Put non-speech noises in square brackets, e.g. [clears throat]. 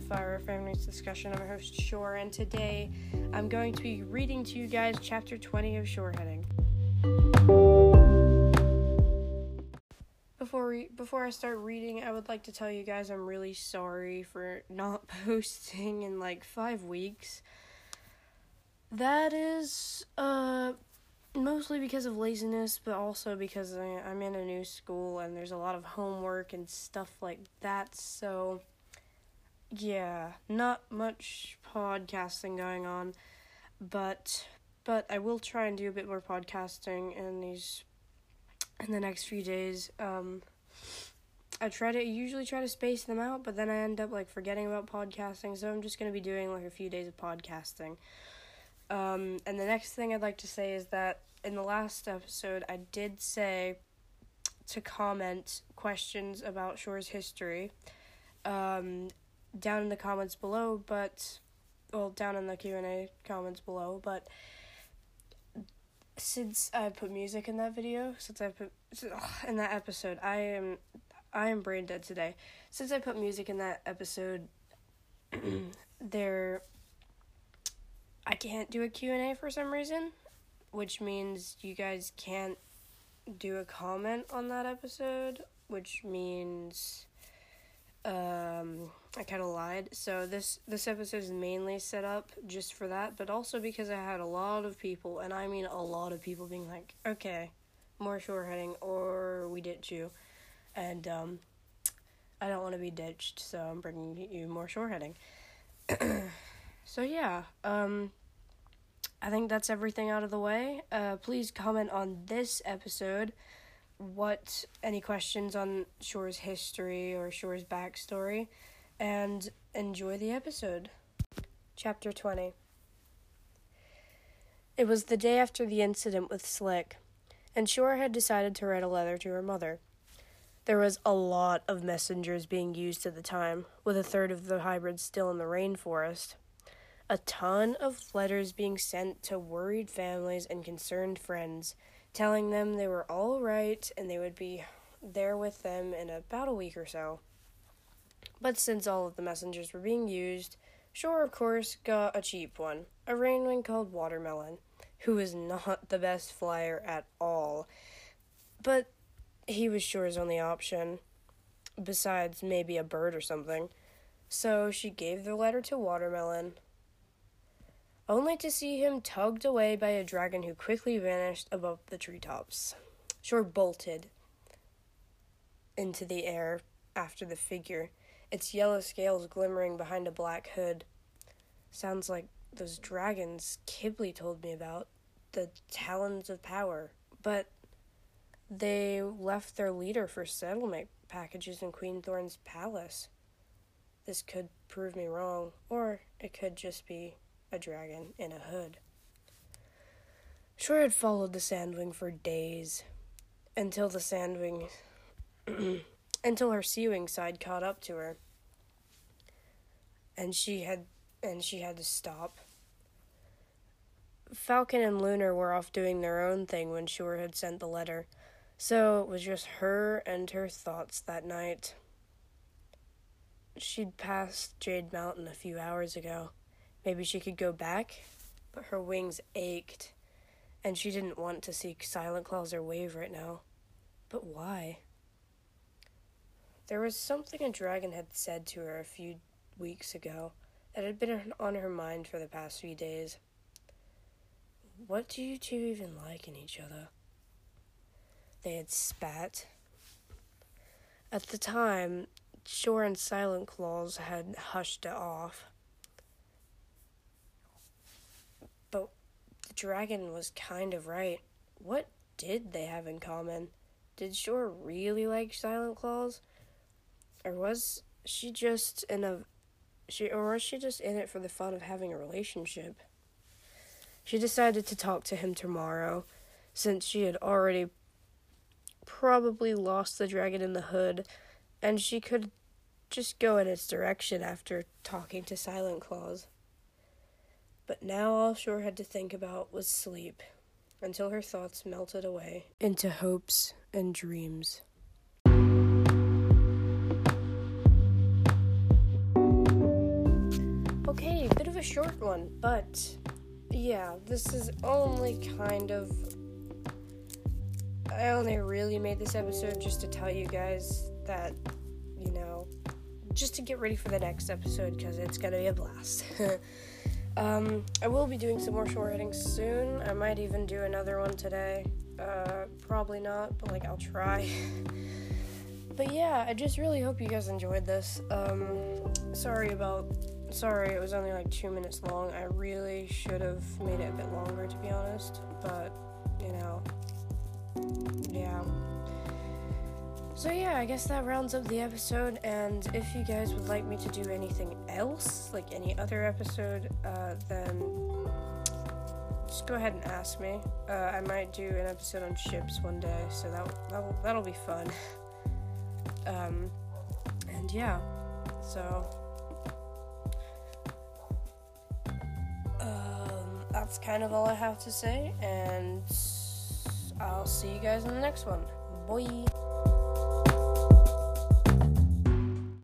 Fire Family's Discussion. I'm your host, Shore, and today I'm going to be reading to you guys chapter 20 of Shoreheading. Before re- before I start reading, I would like to tell you guys I'm really sorry for not [laughs] posting in like five weeks. That is uh mostly because of laziness, but also because I, I'm in a new school and there's a lot of homework and stuff like that. So yeah, not much podcasting going on, but but I will try and do a bit more podcasting in these in the next few days. Um, I try to usually try to space them out, but then I end up like forgetting about podcasting, so I'm just gonna be doing like a few days of podcasting. Um, and the next thing I'd like to say is that in the last episode, I did say to comment questions about Shore's history. Um, down in the comments below, but well, down in the Q and A comments below. But since I put music in that video, since I put in that episode, I am I am brain dead today. Since I put music in that episode, [clears throat] there I can't do a Q&A for some reason, which means you guys can't do a comment on that episode, which means uh, um I kind of lied. So this this episode is mainly set up just for that, but also because I had a lot of people, and I mean a lot of people, being like, "Okay, more shoreheading, or we ditch you," and um, I don't want to be ditched, so I'm bringing you more shoreheading. [clears throat] so yeah, um, I think that's everything out of the way. Uh, please comment on this episode what any questions on Shore's history or Shore's backstory, and enjoy the episode. Chapter 20 It was the day after the incident with Slick, and Shore had decided to write a letter to her mother. There was a lot of messengers being used at the time, with a third of the hybrids still in the rainforest. A ton of letters being sent to worried families and concerned friends telling them they were all right and they would be there with them in about a week or so. But since all of the messengers were being used, Shore, of course, got a cheap one a rainwing called Watermelon, who was not the best flyer at all. But he was Shore's only option, besides maybe a bird or something. So she gave the letter to Watermelon, only to see him tugged away by a dragon who quickly vanished above the treetops. Shore bolted into the air after the figure, its yellow scales glimmering behind a black hood. Sounds like those dragons Kibble told me about, the talons of power. But they left their leader for settlement packages in Queen Thorn's palace. This could prove me wrong, or it could just be a dragon in a hood. Shore had followed the sandwing for days, until the sandwing, [clears throat] until her seawing side caught up to her, and she had, and she had to stop. Falcon and Lunar were off doing their own thing when Shore had sent the letter, so it was just her and her thoughts that night. She'd passed Jade Mountain a few hours ago. Maybe she could go back, but her wings ached, and she didn't want to see Silent Claws or Wave right now. But why? There was something a dragon had said to her a few weeks ago that had been on her mind for the past few days. What do you two even like in each other? They had spat. At the time, Shore and Silent Claws had hushed it off. Dragon was kind of right. What did they have in common? Did Shore really like Silent Claws? Or was she just in a she or was she just in it for the fun of having a relationship? She decided to talk to him tomorrow, since she had already probably lost the dragon in the hood, and she could just go in its direction after talking to Silent Claws. But now all Shore had to think about was sleep, until her thoughts melted away into hopes and dreams. Okay, bit of a short one, but yeah, this is only kind of. I only really made this episode just to tell you guys that, you know, just to get ready for the next episode because it's gonna be a blast. [laughs] um, I will be doing some more Shoreheadings soon. I might even do another one today. Uh, probably not, but like I'll try. [laughs] but yeah, I just really hope you guys enjoyed this. Um, sorry about. Sorry, it was only like two minutes long. I really should have made it a bit longer, to be honest. But, you know, yeah. So, yeah, I guess that rounds up the episode. And if you guys would like me to do anything else, like any other episode, uh, then just go ahead and ask me. Uh, I might do an episode on ships one day, so that that'll, that'll be fun. [laughs] Um, and yeah, so um, that's kind of all I have to say, and I'll see you guys in the next one. Bye.